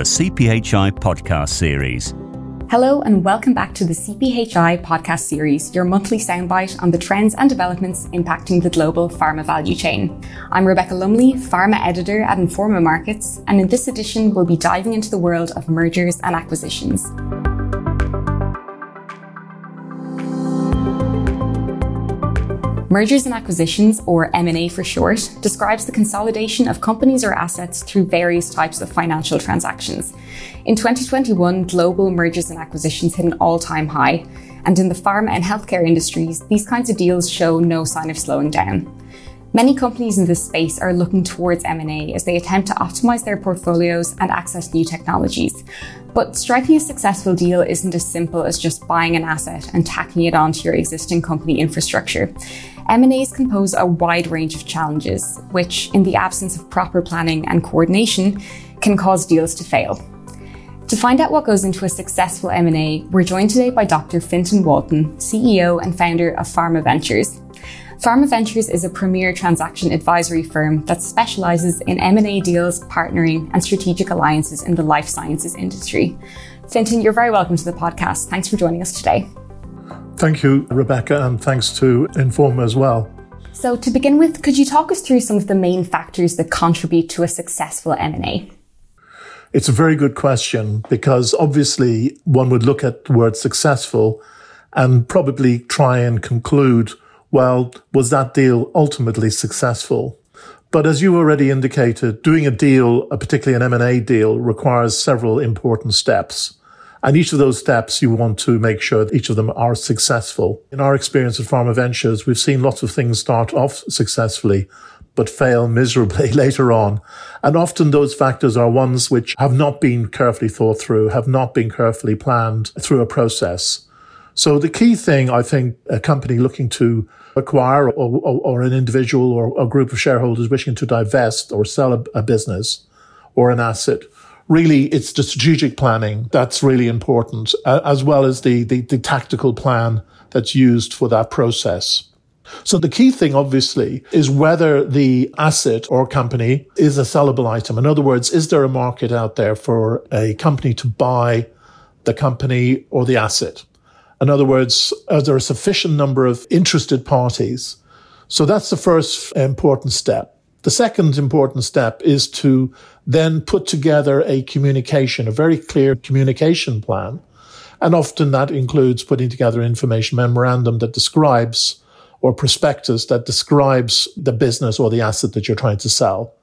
the CPHI podcast series. Hello, and welcome back to the CPHI podcast series, your monthly soundbite on the trends and developments impacting the global pharma value chain. I'm Rebecca Lumley, pharma editor at Informa Markets, and in this edition, we'll be diving into the world of mergers and acquisitions. Mergers and acquisitions, or M&A for short, describes the consolidation of companies or assets through various types of financial transactions. In 2021, global mergers and acquisitions hit an all-time high, and in the pharma and healthcare industries, these kinds of deals show no sign of slowing down. Many companies in this space are looking towards M&A as they attempt to optimize their portfolios and access new technologies. But striking a successful deal isn't as simple as just buying an asset and tacking it onto your existing company infrastructure. M&As can pose a wide range of challenges, which, in the absence of proper planning and coordination, can cause deals to fail. To find out what goes into a successful M&A, we're joined today by Dr. Fintan Walton, CEO and founder of Pharma Ventures. Pharma Ventures is a premier transaction advisory firm that specializes in M&A deals, partnering, and strategic alliances in the life sciences industry. Fintan, you're very welcome to the podcast. Thanks for joining us today. Thank you, Rebecca, and thanks to Informa as well. So, to begin with, could you talk us through some of the main factors that contribute to a successful M&A? It's a very good question because obviously one would look at the word successful and probably try and conclude well, was that deal ultimately successful? But as you already indicated, doing a deal, particularly an M&A deal, requires several important steps. And each of those steps, you want to make sure that each of them are successful. In our experience at Pharma Ventures, we've seen lots of things start off successfully, but fail miserably later on. And often those factors are ones which have not been carefully thought through, have not been carefully planned through a process. So the key thing, I think, a company looking to acquire or, or, or an individual or a group of shareholders wishing to divest or sell a, a business or an asset. Really it's the strategic planning that's really important as well as the, the, the tactical plan that's used for that process. So the key thing obviously is whether the asset or company is a sellable item. In other words is there a market out there for a company to buy the company or the asset in other words, are there a sufficient number of interested parties? So that's the first important step. The second important step is to then put together a communication, a very clear communication plan. And often that includes putting together information memorandum that describes or prospectus that describes the business or the asset that you're trying to sell.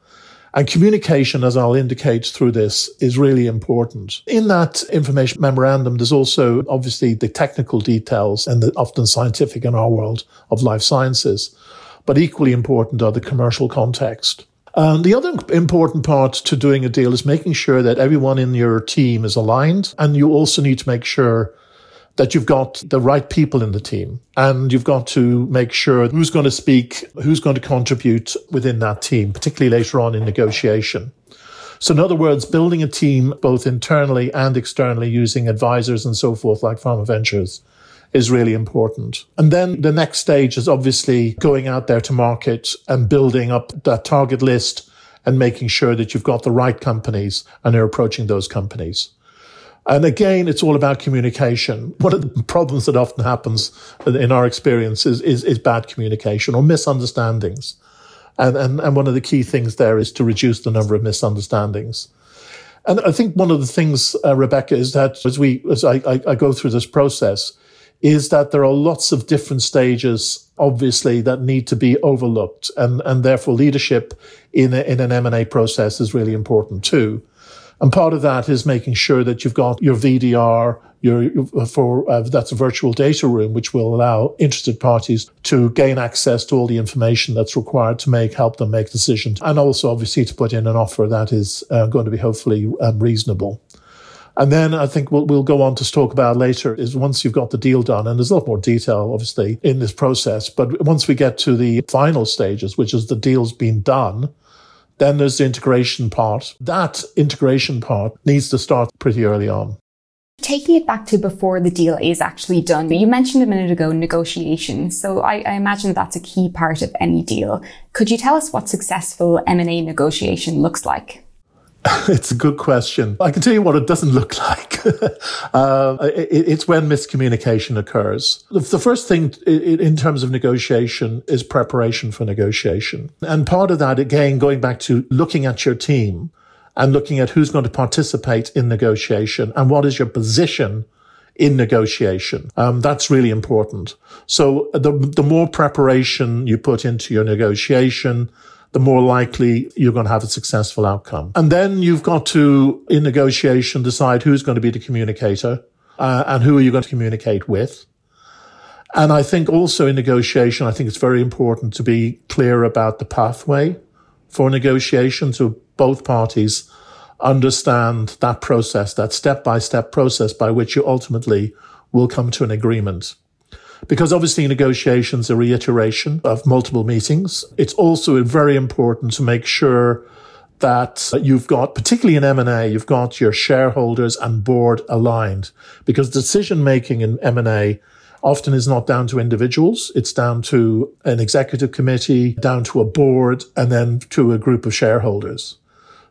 And communication, as I'll indicate through this, is really important. In that information memorandum, there's also obviously the technical details and the often scientific in our world of life sciences. But equally important are the commercial context. And the other important part to doing a deal is making sure that everyone in your team is aligned. And you also need to make sure that you've got the right people in the team and you've got to make sure who's going to speak, who's going to contribute within that team, particularly later on in negotiation. So in other words, building a team both internally and externally using advisors and so forth like Pharma Ventures is really important. And then the next stage is obviously going out there to market and building up that target list and making sure that you've got the right companies and are approaching those companies. And again, it's all about communication. One of the problems that often happens in our experience is, is, is bad communication or misunderstandings. And, and, and one of the key things there is to reduce the number of misunderstandings. And I think one of the things, uh, Rebecca, is that as we, as I, I, I go through this process, is that there are lots of different stages, obviously, that need to be overlooked. And, and therefore leadership in, a, in an M&A process is really important too. And part of that is making sure that you've got your VDR, your, for, uh, that's a virtual data room, which will allow interested parties to gain access to all the information that's required to make, help them make decisions. And also obviously to put in an offer that is uh, going to be hopefully um, reasonable. And then I think what we'll go on to talk about later is once you've got the deal done, and there's a lot more detail, obviously, in this process. But once we get to the final stages, which is the deal's been done, then there's the integration part. That integration part needs to start pretty early on. Taking it back to before the deal is actually done, you mentioned a minute ago negotiation. So I, I imagine that's a key part of any deal. Could you tell us what successful M&A negotiation looks like? it's a good question. I can tell you what it doesn't look like. uh, it, it's when miscommunication occurs. The, first thing in terms of negotiation is preparation for negotiation. And part of that, again, going back to looking at your team and looking at who's going to participate in negotiation and what is your position in negotiation. Um, that's really important. So the, the more preparation you put into your negotiation, the more likely you're going to have a successful outcome. And then you've got to, in negotiation, decide who's going to be the communicator uh, and who are you going to communicate with. And I think also in negotiation, I think it's very important to be clear about the pathway for negotiation so both parties understand that process, that step by step process by which you ultimately will come to an agreement. Because obviously negotiations are reiteration of multiple meetings. It's also very important to make sure that you've got, particularly in M&A, you've got your shareholders and board aligned because decision making in M&A often is not down to individuals. It's down to an executive committee, down to a board, and then to a group of shareholders.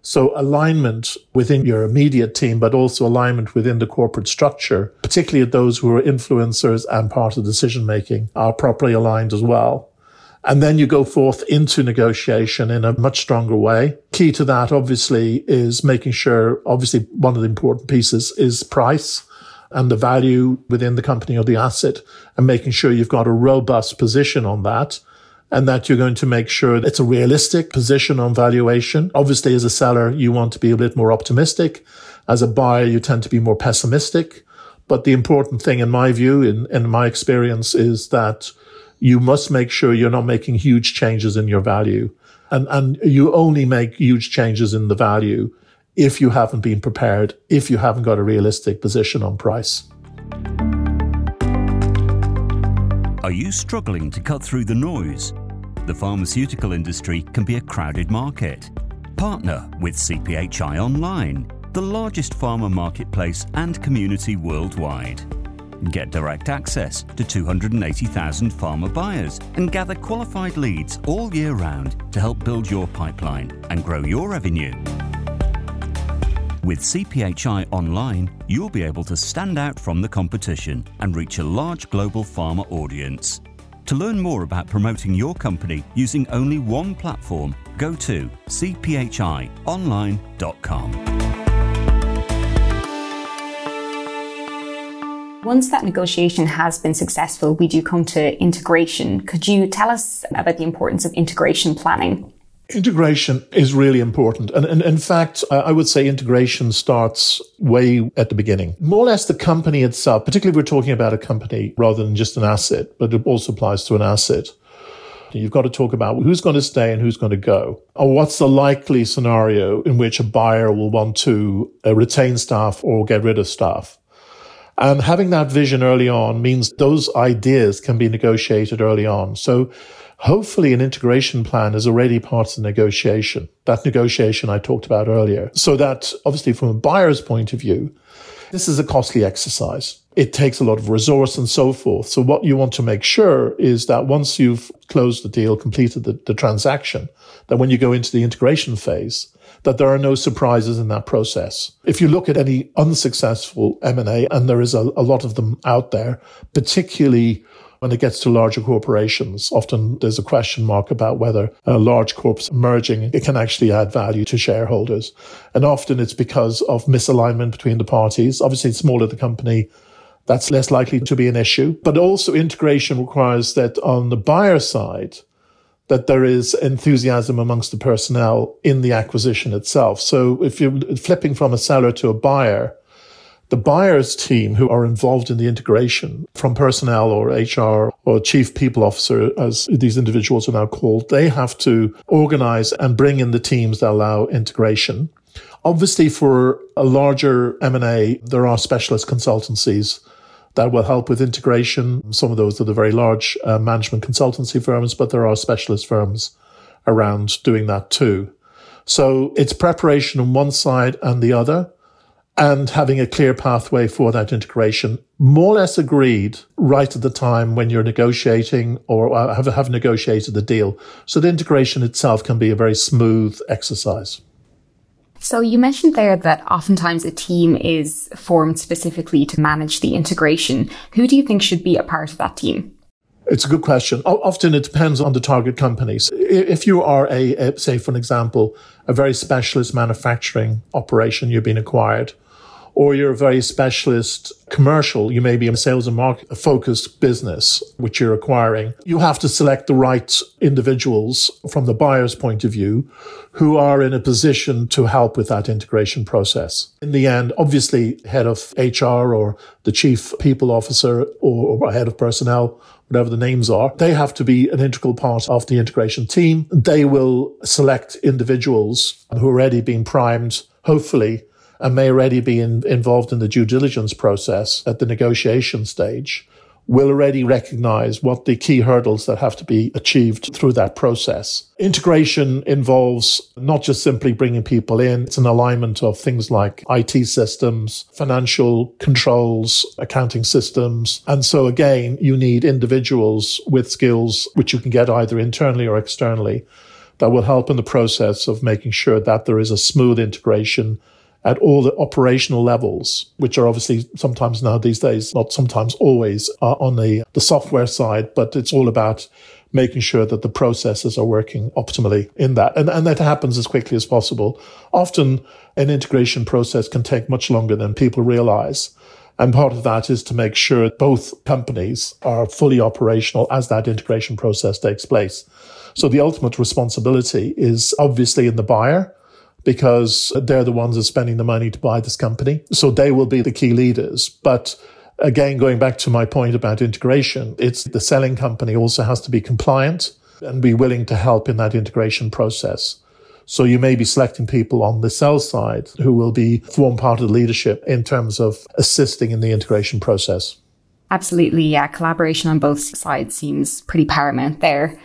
So alignment within your immediate team, but also alignment within the corporate structure, particularly those who are influencers and part of decision making are properly aligned as well. And then you go forth into negotiation in a much stronger way. Key to that, obviously, is making sure, obviously, one of the important pieces is price and the value within the company or the asset and making sure you've got a robust position on that and that you're going to make sure it's a realistic position on valuation. Obviously, as a seller, you want to be a bit more optimistic. As a buyer, you tend to be more pessimistic. But the important thing, in my view, in, in my experience, is that you must make sure you're not making huge changes in your value. And, and you only make huge changes in the value if you haven't been prepared, if you haven't got a realistic position on price. Are you struggling to cut through the noise? The pharmaceutical industry can be a crowded market. Partner with CPHI Online, the largest pharma marketplace and community worldwide. Get direct access to 280,000 pharma buyers and gather qualified leads all year round to help build your pipeline and grow your revenue. With CPHI Online, you'll be able to stand out from the competition and reach a large global pharma audience. To learn more about promoting your company using only one platform, go to cphionline.com. Once that negotiation has been successful, we do come to integration. Could you tell us about the importance of integration planning? Integration is really important. And, and, in fact, I would say integration starts way at the beginning. More or less the company itself, particularly we're talking about a company rather than just an asset, but it also applies to an asset. You've got to talk about who's going to stay and who's going to go. Or what's the likely scenario in which a buyer will want to uh, retain staff or get rid of staff. And having that vision early on means those ideas can be negotiated early on. So Hopefully an integration plan is already part of the negotiation, that negotiation I talked about earlier. So that obviously from a buyer's point of view, this is a costly exercise. It takes a lot of resource and so forth. So what you want to make sure is that once you've closed the deal, completed the, the transaction, that when you go into the integration phase, that there are no surprises in that process. If you look at any unsuccessful M&A, and there is a, a lot of them out there, particularly when it gets to larger corporations, often there's a question mark about whether a large corps merging it can actually add value to shareholders. And often it's because of misalignment between the parties. Obviously, smaller the company, that's less likely to be an issue. But also integration requires that on the buyer side, that there is enthusiasm amongst the personnel in the acquisition itself. So if you're flipping from a seller to a buyer, the buyer's team who are involved in the integration from personnel or HR or chief people officer, as these individuals are now called, they have to organize and bring in the teams that allow integration. Obviously, for a larger M&A, there are specialist consultancies that will help with integration. Some of those are the very large uh, management consultancy firms, but there are specialist firms around doing that too. So it's preparation on one side and the other and having a clear pathway for that integration, more or less agreed right at the time when you're negotiating or uh, have, have negotiated the deal. So the integration itself can be a very smooth exercise. So you mentioned there that oftentimes a team is formed specifically to manage the integration. Who do you think should be a part of that team? It's a good question. Often it depends on the target companies. If you are a, say, for an example, a very specialist manufacturing operation, you've been acquired, or you're a very specialist commercial, you may be a sales and market focused business, which you're acquiring. You have to select the right individuals from the buyer's point of view who are in a position to help with that integration process. In the end, obviously, head of HR or the chief people officer or, or head of personnel whatever the names are, they have to be an integral part of the integration team. They will select individuals who are already being primed, hopefully, and may already be in, involved in the due diligence process at the negotiation stage will already recognize what the key hurdles that have to be achieved through that process. Integration involves not just simply bringing people in, it's an alignment of things like IT systems, financial controls, accounting systems. And so again, you need individuals with skills which you can get either internally or externally that will help in the process of making sure that there is a smooth integration at all the operational levels, which are obviously sometimes now these days, not sometimes always uh, on the, the software side, but it's all about making sure that the processes are working optimally in that. And, and that happens as quickly as possible. Often an integration process can take much longer than people realize. And part of that is to make sure both companies are fully operational as that integration process takes place. So the ultimate responsibility is obviously in the buyer because they're the ones that are spending the money to buy this company. So they will be the key leaders. But again, going back to my point about integration, it's the selling company also has to be compliant and be willing to help in that integration process. So you may be selecting people on the sell side who will be form part of the leadership in terms of assisting in the integration process. Absolutely. Yeah. Collaboration on both sides seems pretty paramount there.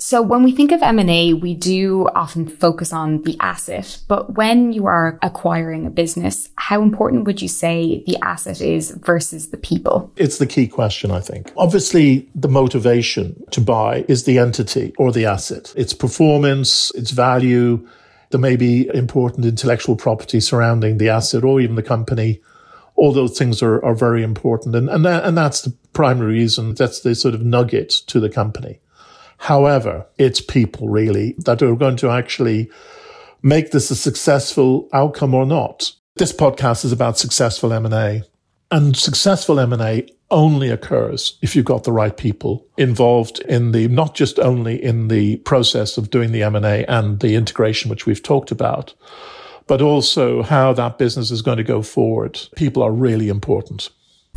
So when we think of M&A, we do often focus on the asset, but when you are acquiring a business, how important would you say the asset is versus the people? It's the key question, I think. Obviously, the motivation to buy is the entity or the asset. Its performance, its value. There may be important intellectual property surrounding the asset or even the company. All those things are, are very important. And, and, that, and that's the primary reason. That's the sort of nugget to the company. However, it's people really that are going to actually make this a successful outcome or not. This podcast is about successful M&A and successful M&A only occurs if you've got the right people involved in the, not just only in the process of doing the M&A and the integration, which we've talked about, but also how that business is going to go forward. People are really important.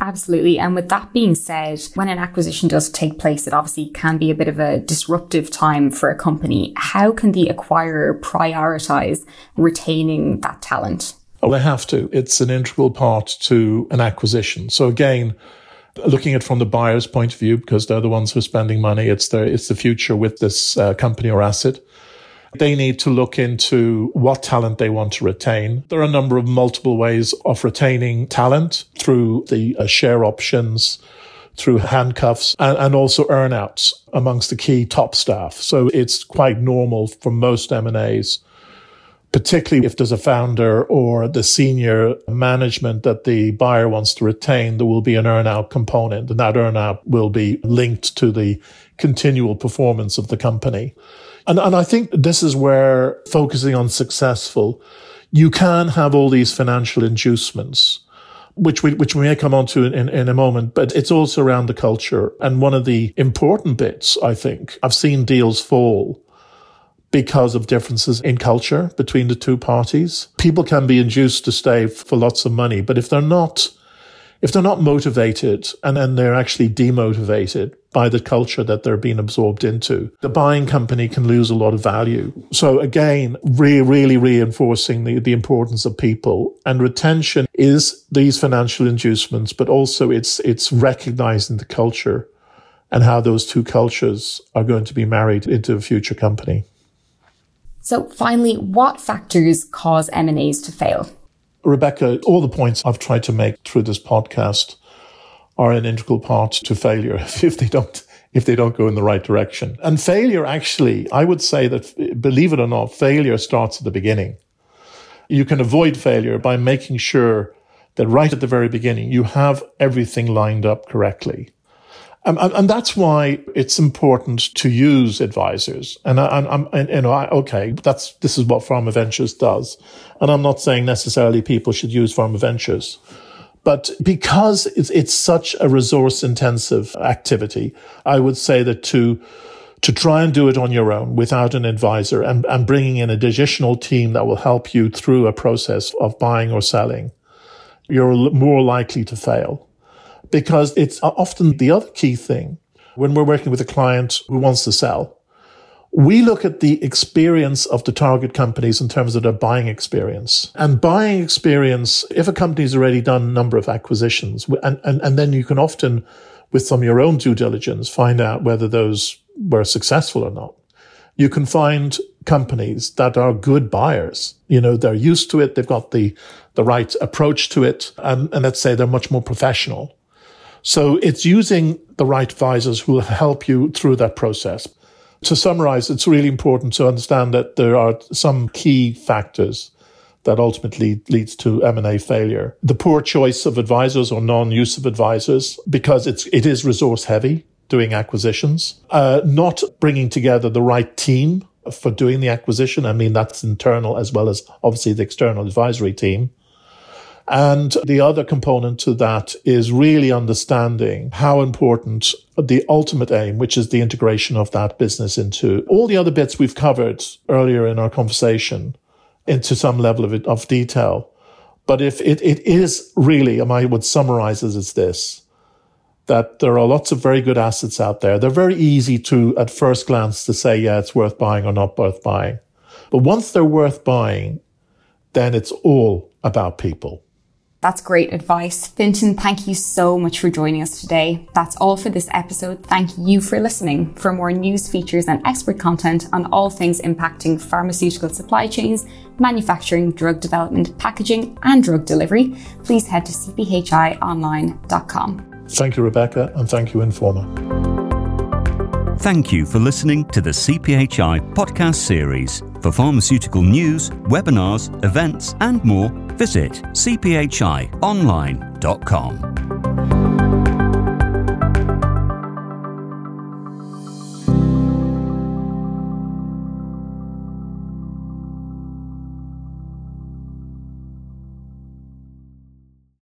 Absolutely. And with that being said, when an acquisition does take place, it obviously can be a bit of a disruptive time for a company. How can the acquirer prioritize retaining that talent? Oh, they have to. It's an integral part to an acquisition. So again, looking at from the buyer's point of view, because they're the ones who are spending money, it's the, it's the future with this uh, company or asset. They need to look into what talent they want to retain. There are a number of multiple ways of retaining talent through the uh, share options, through handcuffs and, and also earnouts amongst the key top staff. So it's quite normal for most M&As particularly if there's a founder or the senior management that the buyer wants to retain, there will be an earnout component and that earnout will be linked to the continual performance of the company. And, and I think this is where focusing on successful, you can have all these financial inducements, which we, which we may come on to in, in, in a moment, but it's also around the culture. And one of the important bits, I think, I've seen deals fall because of differences in culture between the two parties. People can be induced to stay for lots of money, but if they're not if they're not motivated and then they're actually demotivated by the culture that they're being absorbed into, the buying company can lose a lot of value. So again, re- really reinforcing the, the importance of people and retention is these financial inducements, but also it's, it's recognizing the culture and how those two cultures are going to be married into a future company. So finally, what factors cause M&As to fail? Rebecca, all the points I've tried to make through this podcast are an integral part to failure if they don't if they don't go in the right direction. And failure actually, I would say that believe it or not, failure starts at the beginning. You can avoid failure by making sure that right at the very beginning, you have everything lined up correctly. Um, and, and, that's why it's important to use advisors. And, I, am you know, I, okay, that's, this is what Pharma Ventures does. And I'm not saying necessarily people should use Pharma Ventures. But because it's, it's such a resource intensive activity, I would say that to, to try and do it on your own without an advisor and, and bringing in an additional team that will help you through a process of buying or selling, you're more likely to fail because it's often the other key thing when we're working with a client who wants to sell. We look at the experience of the target companies in terms of their buying experience. And buying experience, if a company's already done a number of acquisitions, and, and, and then you can often, with some of your own due diligence, find out whether those were successful or not. You can find companies that are good buyers. You know, they're used to it. They've got the, the right approach to it. And, and let's say they're much more professional. So it's using the right advisors who will help you through that process. To summarize, it's really important to understand that there are some key factors that ultimately leads to M&A failure. The poor choice of advisors or non-use of advisors because it's, it is resource heavy doing acquisitions, uh, not bringing together the right team for doing the acquisition. I mean, that's internal as well as obviously the external advisory team. And the other component to that is really understanding how important the ultimate aim, which is the integration of that business into all the other bits we've covered earlier in our conversation into some level of, of detail. But if it, it is really, I would summarize it as this, that there are lots of very good assets out there. They're very easy to, at first glance, to say, yeah, it's worth buying or not worth buying. But once they're worth buying, then it's all about people. That's great advice. Fintan, thank you so much for joining us today. That's all for this episode. Thank you for listening. For more news, features, and expert content on all things impacting pharmaceutical supply chains, manufacturing, drug development, packaging, and drug delivery, please head to cphionline.com. Thank you, Rebecca, and thank you, Informa. Thank you for listening to the CPHI podcast series. For pharmaceutical news, webinars, events, and more, visit cphionline.com.